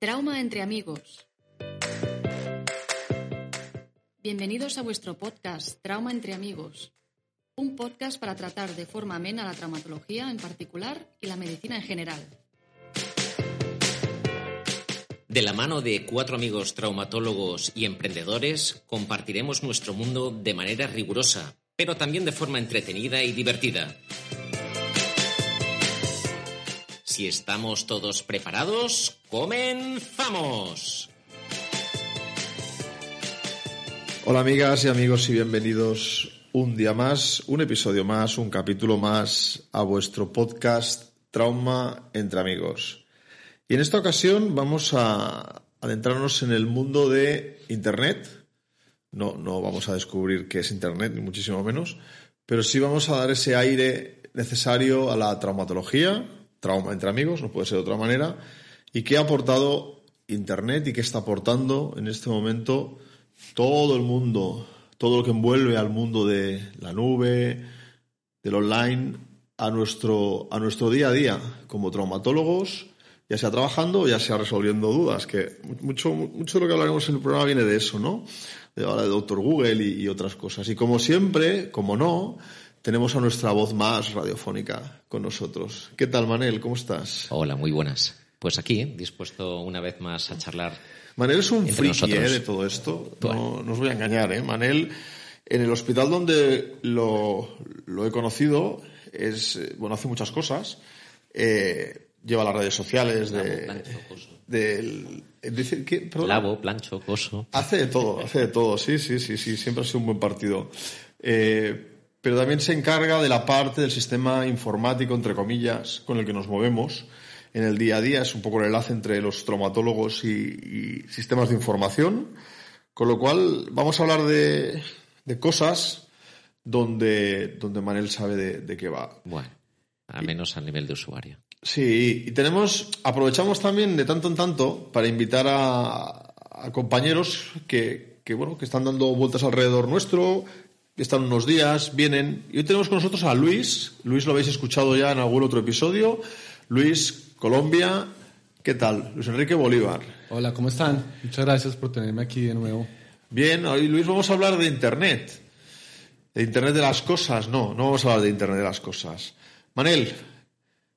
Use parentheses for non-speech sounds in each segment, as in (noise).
Trauma entre amigos. Bienvenidos a vuestro podcast Trauma entre amigos, un podcast para tratar de forma amena la traumatología en particular y la medicina en general. De la mano de cuatro amigos traumatólogos y emprendedores, compartiremos nuestro mundo de manera rigurosa, pero también de forma entretenida y divertida. Si estamos todos preparados, comenzamos. Hola amigas y amigos y bienvenidos un día más, un episodio más, un capítulo más a vuestro podcast Trauma entre amigos. Y en esta ocasión vamos a adentrarnos en el mundo de Internet. No, no vamos a descubrir qué es Internet, ni muchísimo menos, pero sí vamos a dar ese aire necesario a la traumatología, trauma entre amigos, no puede ser de otra manera, y qué ha aportado Internet y qué está aportando en este momento todo el mundo, todo lo que envuelve al mundo de la nube, del online, a nuestro, a nuestro día a día como traumatólogos, ya sea trabajando o ya sea resolviendo dudas, que mucho, mucho de lo que hablaremos en el programa viene de eso, ¿no? De ahora de Doctor Google y, y otras cosas. Y como siempre, como no, tenemos a nuestra voz más radiofónica con nosotros. ¿Qué tal, Manel? ¿Cómo estás? Hola, muy buenas. Pues aquí, dispuesto una vez más a charlar. Manel es un friki. ¿eh? de todo esto. No, no os voy a engañar, ¿eh? Manel, en el hospital donde lo, lo he conocido, es, eh, bueno, hace muchas cosas. Eh, lleva las redes sociales Lavo, de, plancho, del... eh, plancho, coso. Hace de todo, hace de todo, sí, sí, sí, sí, siempre ha sido un buen partido. Eh, pero también se encarga de la parte del sistema informático, entre comillas, con el que nos movemos en el día a día. Es un poco el enlace entre los traumatólogos y, y sistemas de información. Con lo cual, vamos a hablar de, de cosas donde, donde Manel sabe de, de qué va. Bueno, al menos a nivel de usuario. Sí, y tenemos, aprovechamos también de tanto en tanto para invitar a, a compañeros que, que, bueno, que están dando vueltas alrededor nuestro, están unos días, vienen. Y hoy tenemos con nosotros a Luis. Luis lo habéis escuchado ya en algún otro episodio. Luis, Colombia. ¿Qué tal? Luis Enrique Bolívar. Hola, ¿cómo están? Muchas gracias por tenerme aquí de nuevo. Bien, hoy Luis vamos a hablar de Internet. De Internet de las cosas, no, no vamos a hablar de Internet de las cosas. Manel,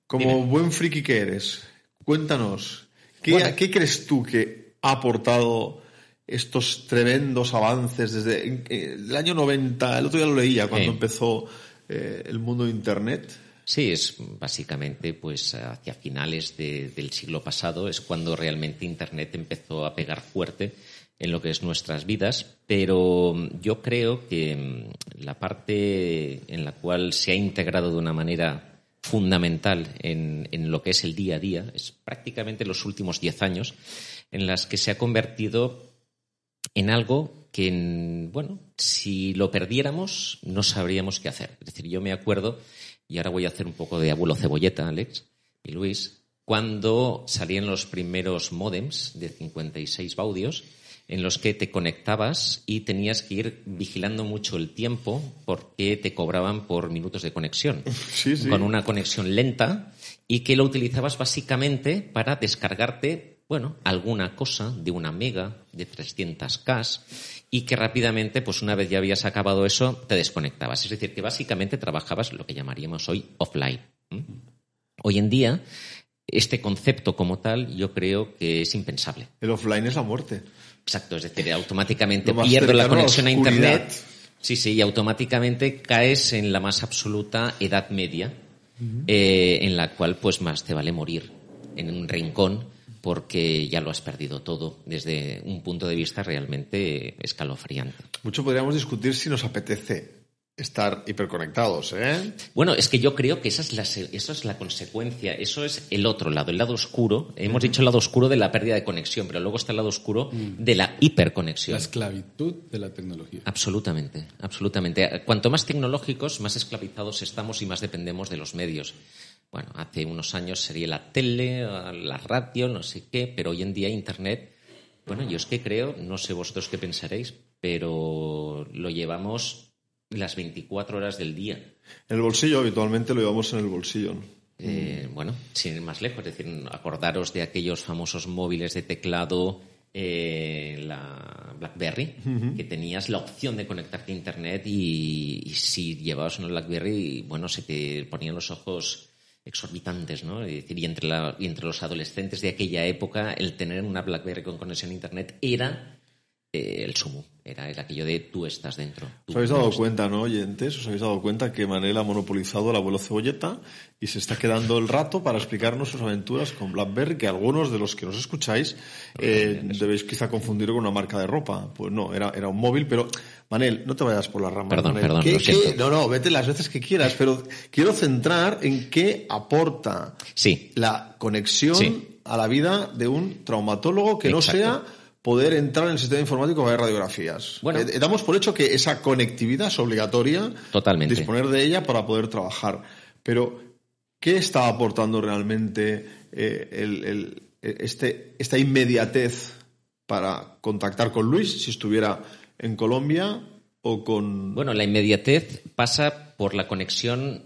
como buen friki que eres, cuéntanos, ¿qué, Bueno. qué crees tú que ha aportado estos tremendos avances desde el año 90? El otro día lo leía cuando Sí. empezó eh, el mundo de Internet. Sí, es básicamente pues hacia finales de- del siglo pasado es cuando realmente Internet empezó a pegar fuerte en lo que es nuestras vidas, pero yo creo que mm, la parte en la cual se ha integrado de una manera fundamental en, en lo que es el día a día es prácticamente los últimos diez años en las que se ha convertido en algo que, en- bueno, si lo perdiéramos no sabríamos qué hacer. Es decir, yo me acuerdo, y ahora voy a hacer un poco de abuelo cebolleta, Alex y Luis, cuando salían los primeros modems de 56 baudios en los que te conectabas y tenías que ir vigilando mucho el tiempo porque te cobraban por minutos de conexión. (laughs) Sí, sí. Con una conexión lenta y que lo utilizabas básicamente para descargarte, bueno, alguna cosa de una mega, de 300K y que rápidamente, pues una vez ya habías acabado eso, te desconectabas. Es decir, que básicamente trabajabas lo que llamaríamos hoy offline. Hoy en día, este concepto como tal, yo creo que es impensable. El offline es la muerte. Exacto, es decir, automáticamente pierdo la conexión a. Internet. Sí, sí, y automáticamente caes en la más absoluta edad media, eh, en la cual pues más te vale morir en un rincón porque ya lo has perdido todo desde un punto de vista realmente escalofriante. Mucho podríamos discutir si nos apetece estar hiperconectados, ¿eh? Bueno, es que yo creo que esa es la, eso es la consecuencia, eso es el otro lado, el lado oscuro. Hemos dicho el lado oscuro de la pérdida de conexión, pero luego está el lado oscuro Mm. de la hiperconexión. La esclavitud de la tecnología. Absolutamente, absolutamente. Cuanto más tecnológicos, más esclavizados estamos y más dependemos de los medios. Bueno, hace unos años sería la tele, la radio, no sé qué, pero hoy en día Internet, bueno, yo es que creo, no sé vosotros qué pensaréis, pero lo llevamos las 24 horas del día. En el bolsillo, habitualmente lo llevamos en el bolsillo. Eh, bueno, sin ir más lejos, es decir, acordaros de aquellos famosos móviles de teclado, eh, la BlackBerry, que tenías la opción de conectarte a Internet y, y si llevabas una BlackBerry, bueno, se te ponían los ojos exorbitantes, ¿no? Es decir, y entre, la- y entre los adolescentes de aquella época, el tener una BlackBerry con conexión a Internet era eh, el sumo, era, era aquello de tú estás dentro. tú ¿Os habéis dado cuenta, no, oyentes? ¿Os habéis dado cuenta que Manel ha monopolizado al abuelo Cebolleta y se está quedando el rato para explicarnos sus aventuras con BlackBerry, que algunos de los que nos escucháis eh, debéis quizá confundir con una marca de ropa. Pues no, era, era un móvil, pero Manel, no te vayas por la rama. Perdón, Manel. perdón, ¿Qué- lo qué- siento. No, no, vete las veces que quieras, pero quiero centrar en qué aporta Sí. la conexión Sí. a la vida de un traumatólogo que no sea poder entrar en el sistema informático para ver radiografías. Bueno. Eh, damos por hecho que esa conectividad es obligatoria Totalmente. disponer de ella para poder trabajar. Pero, ¿qué está aportando realmente eh, el- el- este, esta inmediatez para contactar con Luis si estuviera en Colombia o con... Bueno, la inmediatez pasa por la conexión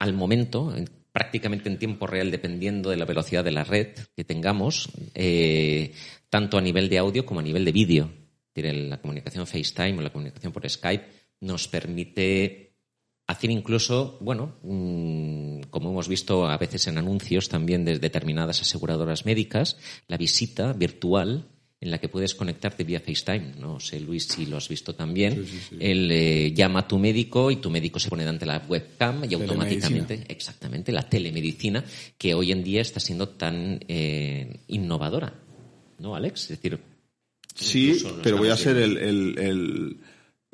al momento, en- prácticamente en tiempo real, dependiendo de la velocidad de la red que tengamos, eh, tanto a nivel de audio como a nivel de vídeo. La comunicación FaceTime o la comunicación por Skype nos permite hacer incluso, bueno, mm, como hemos visto a veces en anuncios también de determinadas aseguradoras médicas, la visita virtual en la que puedes conectarte vía FaceTime. No sé, Luis, si lo has visto también. Él eh, llama a tu médico y tu médico se pone delante de la webcam y automáticamente, exactamente, la telemedicina que hoy en día está siendo tan eh, innovadora. ¿No, Alex? Es decir, Sí, pero voy a ser el, el- el-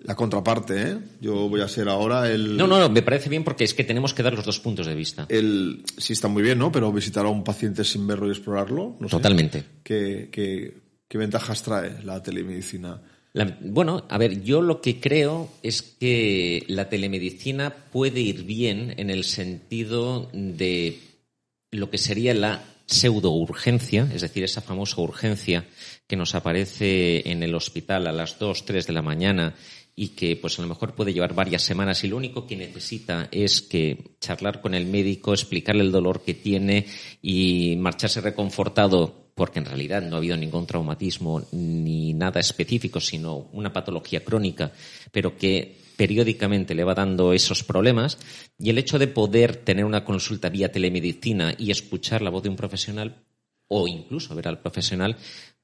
la contraparte, ¿eh? Yo voy a ser ahora el... No, no, no, me parece bien porque es que tenemos que dar los dos puntos de vista. El, sí, está muy bien, ¿no? Pero visitar a un paciente sin verlo y explorarlo, no sé. Totalmente. ¿Qué, qué, ventajas trae la telemedicina? Bueno, a ver, yo lo que creo es que la telemedicina puede ir bien en el sentido de lo que sería la pseudourgencia, es decir, esa famosa urgencia que nos aparece en el hospital a las 2, 3 de la mañana y que pues a lo mejor puede llevar varias semanas y lo único que necesita es que charlar con el médico, explicarle el dolor que tiene y marcharse reconfortado porque en realidad no ha habido ningún traumatismo ni nada específico, sino una patología crónica, pero que periódicamente le va dando esos problemas. Y el hecho de poder tener una consulta vía telemedicina y escuchar la voz de un profesional o incluso ver al profesional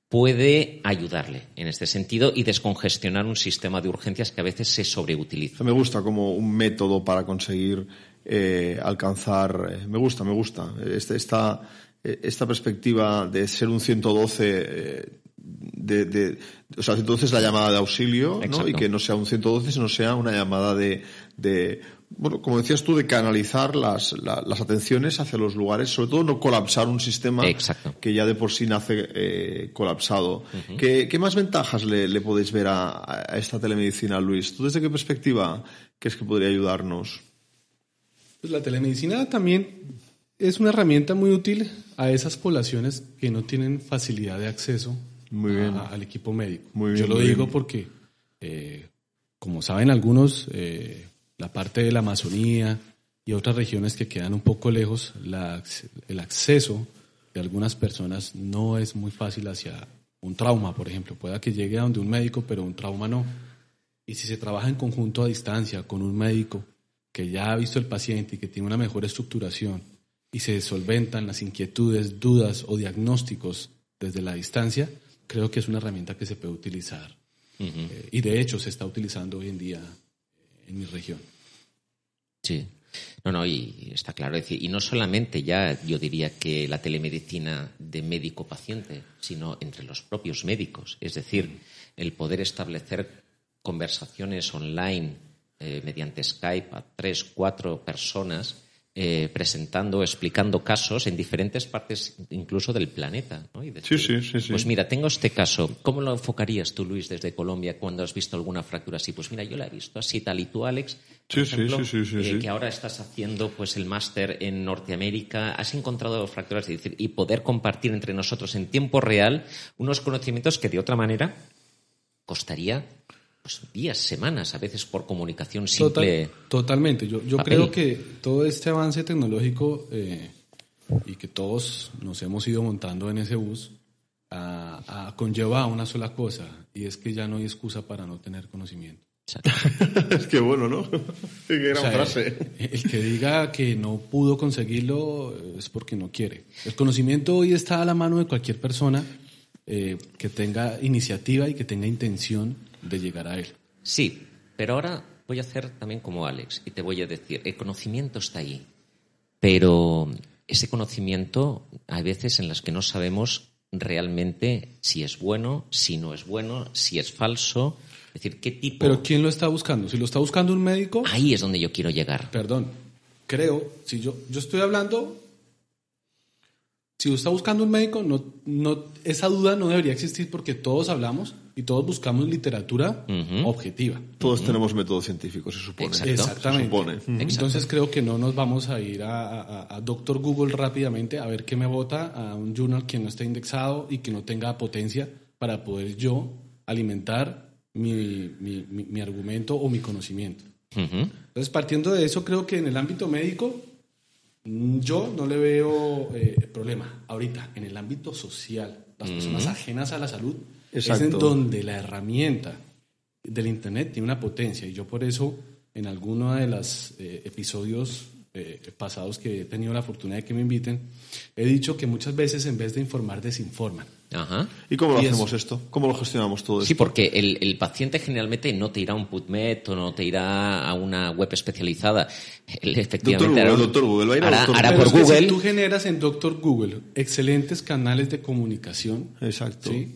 puede ayudarle en este sentido y descongestionar un sistema de urgencias que a veces se sobreutiliza. Me gusta como un método para conseguir eh, alcanzar. eh, me gusta, me gusta. Este- esta, eh, esta perspectiva de ser un 112. eh, de, de- o sea, 112 es la llamada de auxilio, ¿no? Y que no sea un 112, sino sea una llamada de, de bueno, como decías tú, de canalizar las, la- las atenciones hacia los lugares, sobre todo no colapsar un sistema Exacto. que ya de por sí nace eh, colapsado. ¿Qué, qué más ventajas le, le podéis ver a, a esta telemedicina, Luis? ¿Tú desde qué perspectiva crees que podría ayudarnos? Pues la telemedicina también es una herramienta muy útil a esas poblaciones que no tienen facilidad de acceso Muy bien. a- al equipo médico. Muy bien, Yo lo muy digo bien. porque, eh, como saben algunos, eh, la parte de la Amazonía y otras regiones que quedan un poco lejos, la el acceso de algunas personas no es muy fácil hacia un trauma, por ejemplo. Pueda que llegue a donde un médico, pero un trauma no. Y si se trabaja en conjunto a distancia con un médico que ya ha visto el paciente y que tiene una mejor estructuración y se solventan las inquietudes, dudas o diagnósticos desde la distancia, creo que es una herramienta que se puede utilizar. Eh, y de hecho se está utilizando hoy en día en mi región. Sí. No, no, y está claro. y no solamente ya yo diría que la telemedicina de médico-paciente, sino entre los propios médicos. Es decir, el poder establecer conversaciones online eh, mediante Skype a tres, cuatro personas eh, presentando, explicando casos en diferentes partes incluso del planeta. ¿no? Y decir, Sí, sí, sí, sí. Pues mira, tengo este caso. ¿Cómo lo enfocarías tú, Luis, desde Colombia cuando has visto alguna fractura así? Pues mira, yo la he visto así, tal y tú, Alex. por ejemplo, eh. Que ahora estás haciendo pues el máster en Norteamérica. Has encontrado fracturas es decir, y poder compartir entre nosotros en tiempo real unos conocimientos que de otra manera costaría pues, días, semanas, a veces por comunicación Total- simple. totalmente. Yo, yo creo que todo este avance tecnológico eh, y que todos nos hemos ido montando en ese bus a- a- conlleva a una sola cosa y es que ya no hay excusa para no tener conocimiento. Exacto. (laughs) es que bueno, ¿no? (laughs) Qué gran O sea, frase. El, el que diga que no pudo conseguirlo eh, es porque no quiere. El conocimiento hoy está a la mano de cualquier persona eh, que tenga iniciativa y que tenga intención de llegar a él. Sí, pero ahora voy a hacer también como Alex y te voy a decir, el conocimiento está ahí, pero ese conocimiento hay veces en las que no sabemos realmente si es bueno, si no es bueno, si es falso, es decir, qué tipo... Pero ¿quién lo está buscando? Si lo está buscando un médico, Ahí es donde yo quiero llegar. perdón, creo, si yo, yo estoy hablando, si lo está buscando un médico, no, no, esa duda no debería existir porque todos hablamos y todos buscamos literatura Ujú. objetiva. Todos tenemos métodos científicos, se supone. Exacto. Exactamente. Se supone. Ujú. Entonces creo que no nos vamos a ir a, a- a Doctor Google rápidamente a ver qué me vota a un journal que no esté indexado y que no tenga potencia para poder yo alimentar mi, mi- mi- mi argumento o mi conocimiento. Entonces, partiendo de eso, creo que en el ámbito médico mm, yo no le veo eh, problema. Ahorita, en el ámbito social, las personas ajenas a la salud, es en donde la herramienta del Internet tiene una potencia. Y yo por eso, en alguno de los eh, episodios eh, pasados que he tenido la fortuna de que me inviten, he dicho que muchas veces en vez de informar, desinforman. Ajá. ¿Y cómo lo Y hacemos esto? ¿Cómo lo gestionamos todo esto? Sí, porque el, el paciente generalmente no te irá a un PubMed o no te irá a una web especializada. Él efectivamente Google, hará doctor Google, va a ir a hará- doctor hará Pero por es Google. Si tú generas en Doctor Google excelentes canales de comunicación, Exacto. ¿sí?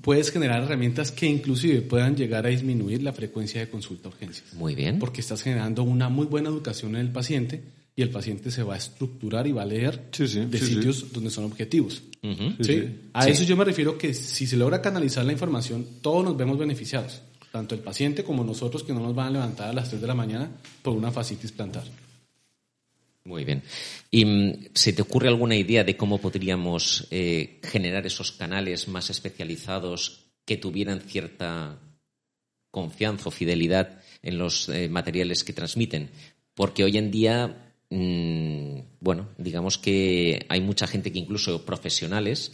puedes generar herramientas que inclusive puedan llegar a disminuir la frecuencia de consulta a urgencias. Muy bien. Porque estás generando una muy buena educación en el paciente y el paciente se va a estructurar y va a leer Sí, sí, de sí, sitios donde son objetivos. Sí. A eso yo me refiero que si se logra canalizar la información, todos nos vemos beneficiados. Tanto el paciente como nosotros que no nos van a levantar a las 3 de la mañana por una fascitis plantar. Muy bien. ¿Y mm, se te ocurre alguna idea de cómo podríamos eh, generar esos canales más especializados que tuvieran cierta confianza o fidelidad en los eh, materiales que transmiten? Porque hoy en día, mm, bueno, digamos que hay mucha gente que incluso profesionales,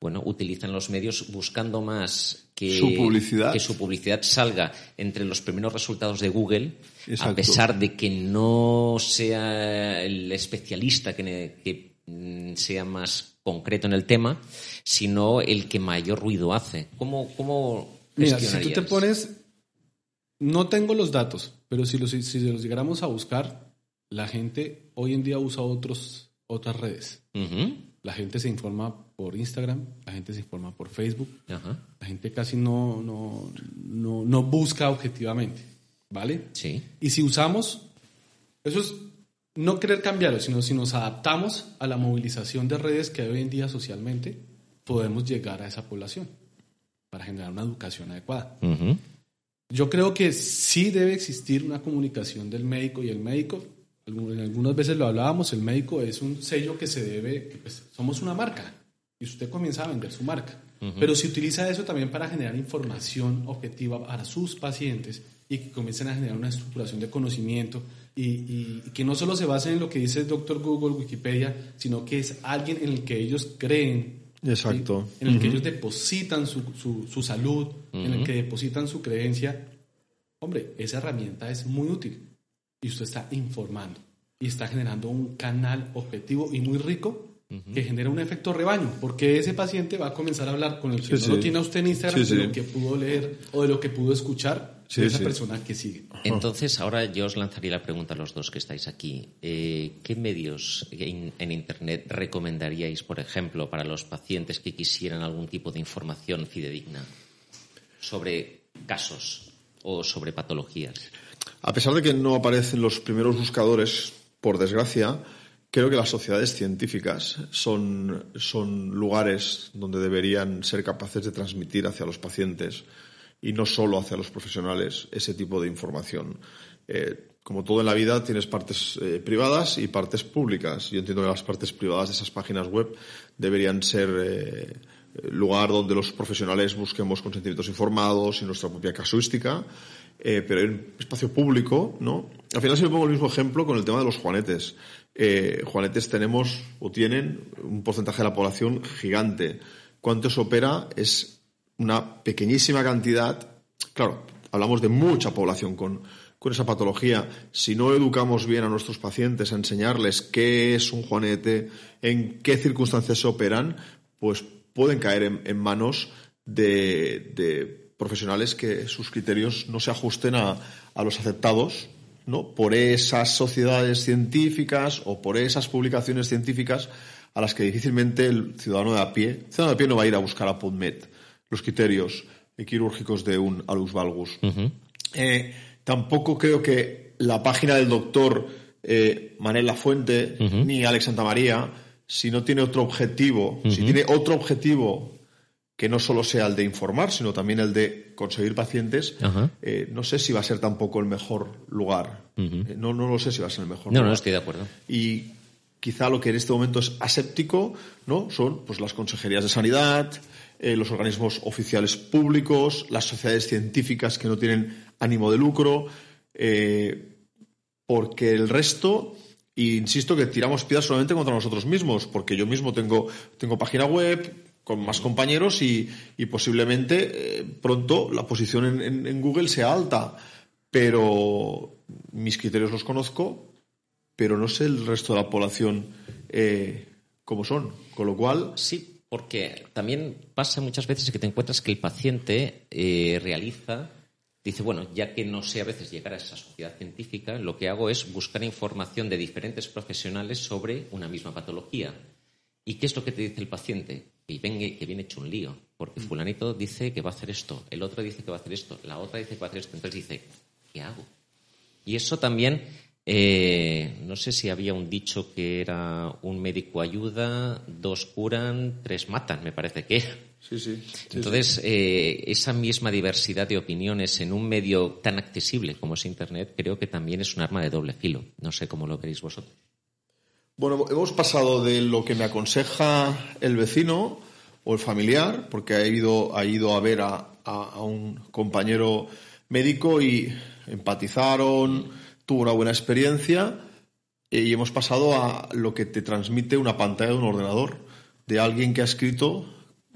bueno, utilizan los medios buscando más que Su publicidad. que su publicidad salga entre los primeros resultados de Google, a pesar de que no sea el especialista que, mm, sea más concreto en el tema, sino el que mayor ruido hace. ¿Cómo, cómo Mira, si tú te pones, no tengo los datos, pero si los, si los llegáramos a buscar, la gente hoy en día usa otros, otras redes. La gente se informa por Instagram, la gente se informa por Facebook, la gente casi no, no, no, no busca objetivamente, ¿vale? Sí. Y si usamos, eso es no querer cambiarlo, sino si nos adaptamos a la movilización de redes que hay hoy en día socialmente, podemos llegar a esa población para generar una educación adecuada. Yo creo que sí debe existir una comunicación del médico y el médico. Algunas veces lo hablábamos, el médico es un sello que se debe, que, pues, somos una marca y usted comienza a vender su marca. Pero si utiliza eso también para generar información objetiva para sus pacientes y que comiencen a generar una estructuración de conocimiento y, y- y que no solo se base en lo que dice el doctor Google, Wikipedia, sino que es alguien en el que ellos creen ¿sí? Exacto. En el que ellos depositan su, su- su salud, en el que depositan su creencia. Hombre, esa herramienta es muy útil y usted está informando y está generando un canal objetivo y muy rico que genera un efecto rebaño, porque ese paciente va a comenzar a hablar con el que Sí, no lo sí. tiene a usted en Instagram Sí, de lo que pudo leer o de lo que pudo escuchar Sí, de esa sí. persona que sigue. Entonces, ahora yo os lanzaría la pregunta a los dos que estáis aquí. Eh, ¿Qué medios en, en Internet recomendaríais, por ejemplo, para los pacientes que quisieran algún tipo de información fidedigna sobre casos o sobre patologías? A pesar de que no aparecen los primeros buscadores, por desgracia, creo que las sociedades científicas son, son lugares donde deberían ser capaces de transmitir hacia los pacientes y no solo hacia los profesionales ese tipo de información. Eh, como todo en la vida, tienes partes eh, privadas y partes públicas. Yo entiendo que las partes privadas de esas páginas web deberían ser eh, lugar donde los profesionales busquemos consentimientos informados y nuestra propia casuística, pero en espacio público, ¿no? Al final siempre pongo el mismo ejemplo con el tema de los juanetes. juanetes tenemos o tienen un porcentaje de la población gigante. ¿Cuánto se opera? Es una pequeñísima cantidad. Claro, hablamos de mucha población con, con esa patología, si no educamos bien a nuestros pacientes a enseñarles qué es un juanete, en qué circunstancias se operan, pues pueden caer en, manos de, profesionales que sus criterios no se ajusten a, los aceptados ¿no? por esas sociedades científicas o por esas publicaciones científicas a las que difícilmente el ciudadano de a pie, el ciudadano de a pie no va a ir a buscar a PubMed los criterios quirúrgicos de un alus valgus. Tampoco creo que la página del doctor eh, Manel Lafuente ni Alex Santamaría, si no tiene otro objetivo, si tiene otro objetivo que no solo sea el de informar, sino también el de conseguir pacientes, eh, no sé si va a ser tampoco el mejor lugar. Eh, no, no lo sé si va a ser el mejor no, lugar. No, estoy de acuerdo. Y quizá lo que en este momento es aséptico, ¿no? Son pues las consejerías de sanidad, eh, los organismos oficiales públicos, las sociedades científicas que no tienen ánimo de lucro, eh, porque el resto, insisto que tiramos piedras solamente contra nosotros mismos, porque yo mismo tengo, tengo página web con más compañeros y, posiblemente eh, pronto la posición en, Google sea alta, pero mis criterios los conozco, pero no sé el resto de la población cómo son, con lo cual... Sí porque también pasa muchas veces que te encuentras que el paciente eh, realiza, dice, bueno, ya que no sé a veces llegar a esa sociedad científica, lo que hago es buscar información de diferentes profesionales sobre una misma patología. ¿Y qué es lo que te dice el paciente? Que viene, que viene hecho un lío, porque fulanito dice que va a hacer esto, el otro dice que va a hacer esto, la otra dice que va a hacer esto. Entonces dice, ¿qué hago? Y eso también eh, no sé si había un dicho que era un médico ayuda, dos curan, tres matan, me parece que era. Sí, sí. Entonces, eh, esa misma diversidad de opiniones en un medio tan accesible como es Internet, creo que también es un arma de doble filo. No sé cómo lo veréis vosotros. Bueno, hemos pasado de lo que me aconseja el vecino o el familiar, porque ha ido, ha ido a ver a, a un compañero médico y empatizaron tuvo una buena experiencia eh, y hemos pasado a lo que te transmite una pantalla de un ordenador, de alguien que ha escrito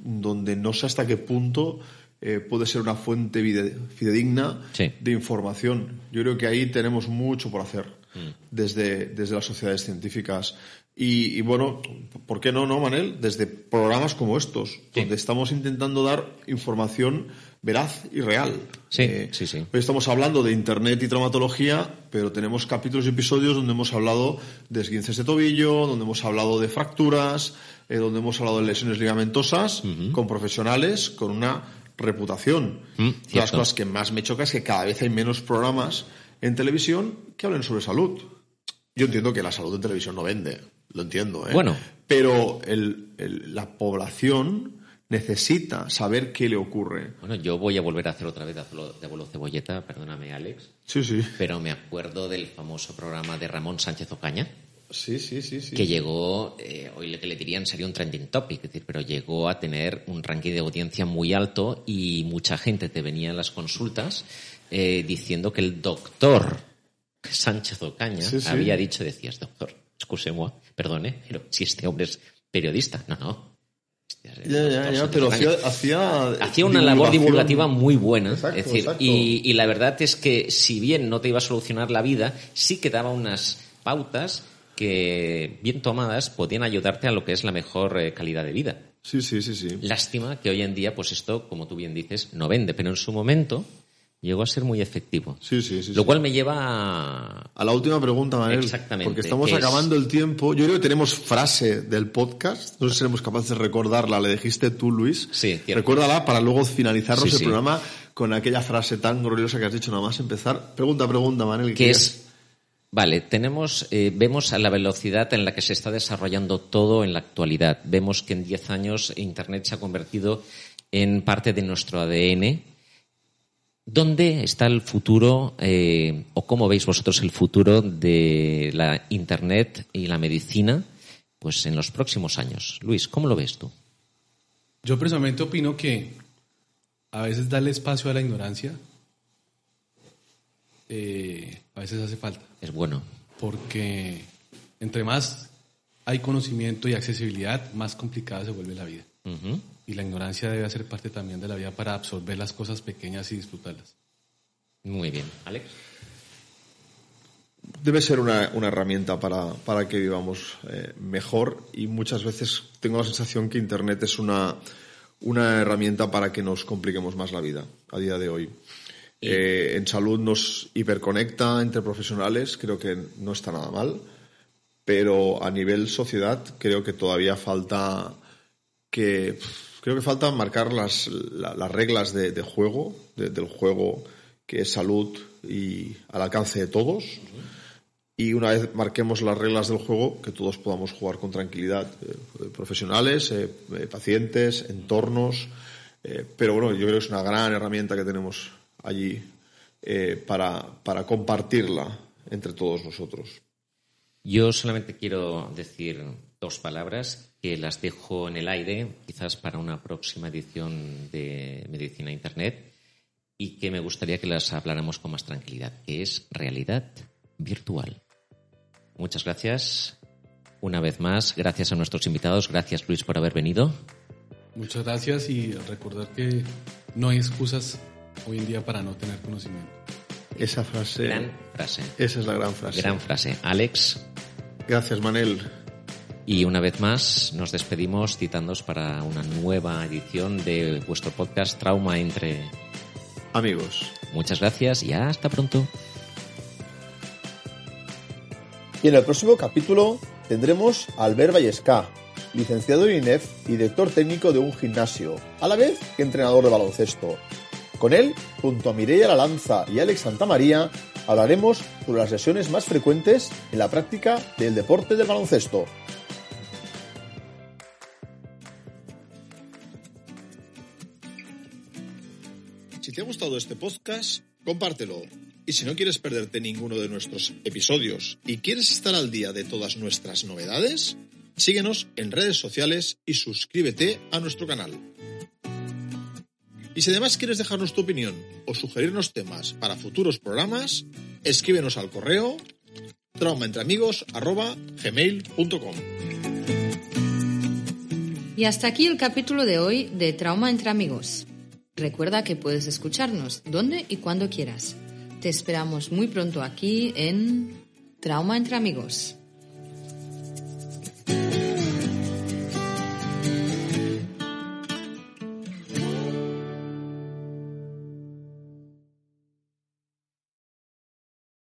donde no sé hasta qué punto eh, puede ser una fuente fidedigna de información. Yo creo que ahí tenemos mucho por hacer mm. desde, desde las sociedades científicas. Y, bueno, ¿por qué no, no, Manel? Desde programas como estos, donde estamos intentando dar información veraz y real. Sí, eh, sí, sí. Hoy estamos hablando de Internet y traumatología, pero tenemos capítulos y episodios donde hemos hablado de esguinces de tobillo, donde hemos hablado de fracturas, eh, donde hemos hablado de lesiones ligamentosas, con profesionales, con una reputación. Mm, las cosas que más me choca es que cada vez hay menos programas en televisión que hablen sobre salud. Yo entiendo que la salud en televisión no vende, lo entiendo, ¿eh? Bueno. Pero la población necesita saber qué le ocurre. Bueno, yo voy a volver a hacer otra vez de abuelo cebolleta, perdóname Alex. Sí, sí. Pero me acuerdo del famoso programa de Ramón Sánchez Ocaña. Sí, sí, sí, sí. Que llegó, eh, hoy le que le dirían sería un trending topic, es decir, pero llegó a tener un ranking de audiencia muy alto y mucha gente te venía en las consultas eh, diciendo que el doctor Sánchez Ocaña había dicho, decías, doctor, excusez-moi, perdone, pero si este hombre es periodista. No, no, pero hacía, hacía, una labor divulgativa muy buena. es decir, y, la verdad es que si bien no te iba a solucionar la vida, sí que daba unas pautas que, bien tomadas, podían ayudarte a lo que es la mejor eh, calidad de vida. Sí, sí, sí, sí. Lástima que hoy en día, pues esto, como tú bien dices, no vende, pero en su momento llegó a ser muy efectivo. Sí, sí, sí. Lo cual me lleva a... a... la última pregunta, Manuel. Exactamente. Porque estamos acabando el tiempo. Yo creo que tenemos frase del podcast. No sé si seremos capaces de recordarla. Le dijiste tú, Luis. Sí, cierto. Recuérdala para luego finalizarnos el programa con aquella frase tan gloriosa que has dicho nada más empezar. Pregunta, pregunta, Manel. ¿Qué es? Vale, tenemos, eh, vemos a la velocidad en la que se está desarrollando todo en la actualidad. Vemos que en 10 años Internet se ha convertido en parte de nuestro ADN. ¿Dónde está el futuro eh, o cómo veis vosotros el futuro de la Internet y la medicina pues en los próximos años? Luis, ¿cómo lo ves tú? Yo personalmente opino que a veces darle espacio a la ignorancia eh, a veces hace falta. Es bueno. Porque entre más hay conocimiento y accesibilidad, más complicada se vuelve la vida. Y la ignorancia debe hacer parte también de la vida para absorber las cosas pequeñas y disfrutarlas. Muy bien. Alex. Debe ser una, herramienta para, para, que vivamos eh, mejor y muchas veces tengo la sensación que Internet es una, una herramienta para que nos compliquemos más la vida a día de hoy. Eh, en salud nos hiperconecta entre profesionales, creo que no está nada mal, pero a nivel sociedad creo que todavía falta que creo que falta marcar las, las reglas de, juego, del juego que es salud y al alcance de todos. Y una vez marquemos las reglas del juego, que todos podamos jugar con tranquilidad, eh, profesionales, eh, pacientes, entornos. pero bueno, yo creo que es una gran herramienta que tenemos allí eh, para, para compartirla entre todos nosotros. Yo solamente quiero decir dos palabras que las dejo en el aire, quizás para una próxima edición de Medicina Internet, y que me gustaría que las habláramos con más tranquilidad, que es realidad virtual. Muchas gracias. Una vez más, gracias a nuestros invitados. Gracias, Luis, por haber venido. Muchas gracias y recordar que no hay excusas hoy en día para no tener conocimiento. Esa frase. Gran frase. Esa es la gran frase. Gran frase. Alex. Gracias, Manel. Y una vez más nos despedimos citándoos para una nueva edición de vuestro podcast Trauma entre amigos. Muchas gracias y hasta pronto. Y en el próximo capítulo tendremos a Albert Vallesca, licenciado en INEF y director técnico de un gimnasio, a la vez que entrenador de baloncesto. Con él, junto a Mireia Lalanza y Alex Santamaría, hablaremos sobre las lesiones más frecuentes en la práctica del deporte del baloncesto. Si te ha gustado este podcast, compártelo. Y si no quieres perderte ninguno de nuestros episodios y quieres estar al día de todas nuestras novedades, síguenos en redes sociales y suscríbete a nuestro canal. Y si además quieres dejarnos tu opinión o sugerirnos temas para futuros programas, escríbenos al correo traumaentreamigos.gmail.com Y hasta aquí el capítulo de hoy de Trauma entre Amigos. Recuerda que puedes escucharnos donde y cuando quieras. Te esperamos muy pronto aquí en Trauma entre Amigos.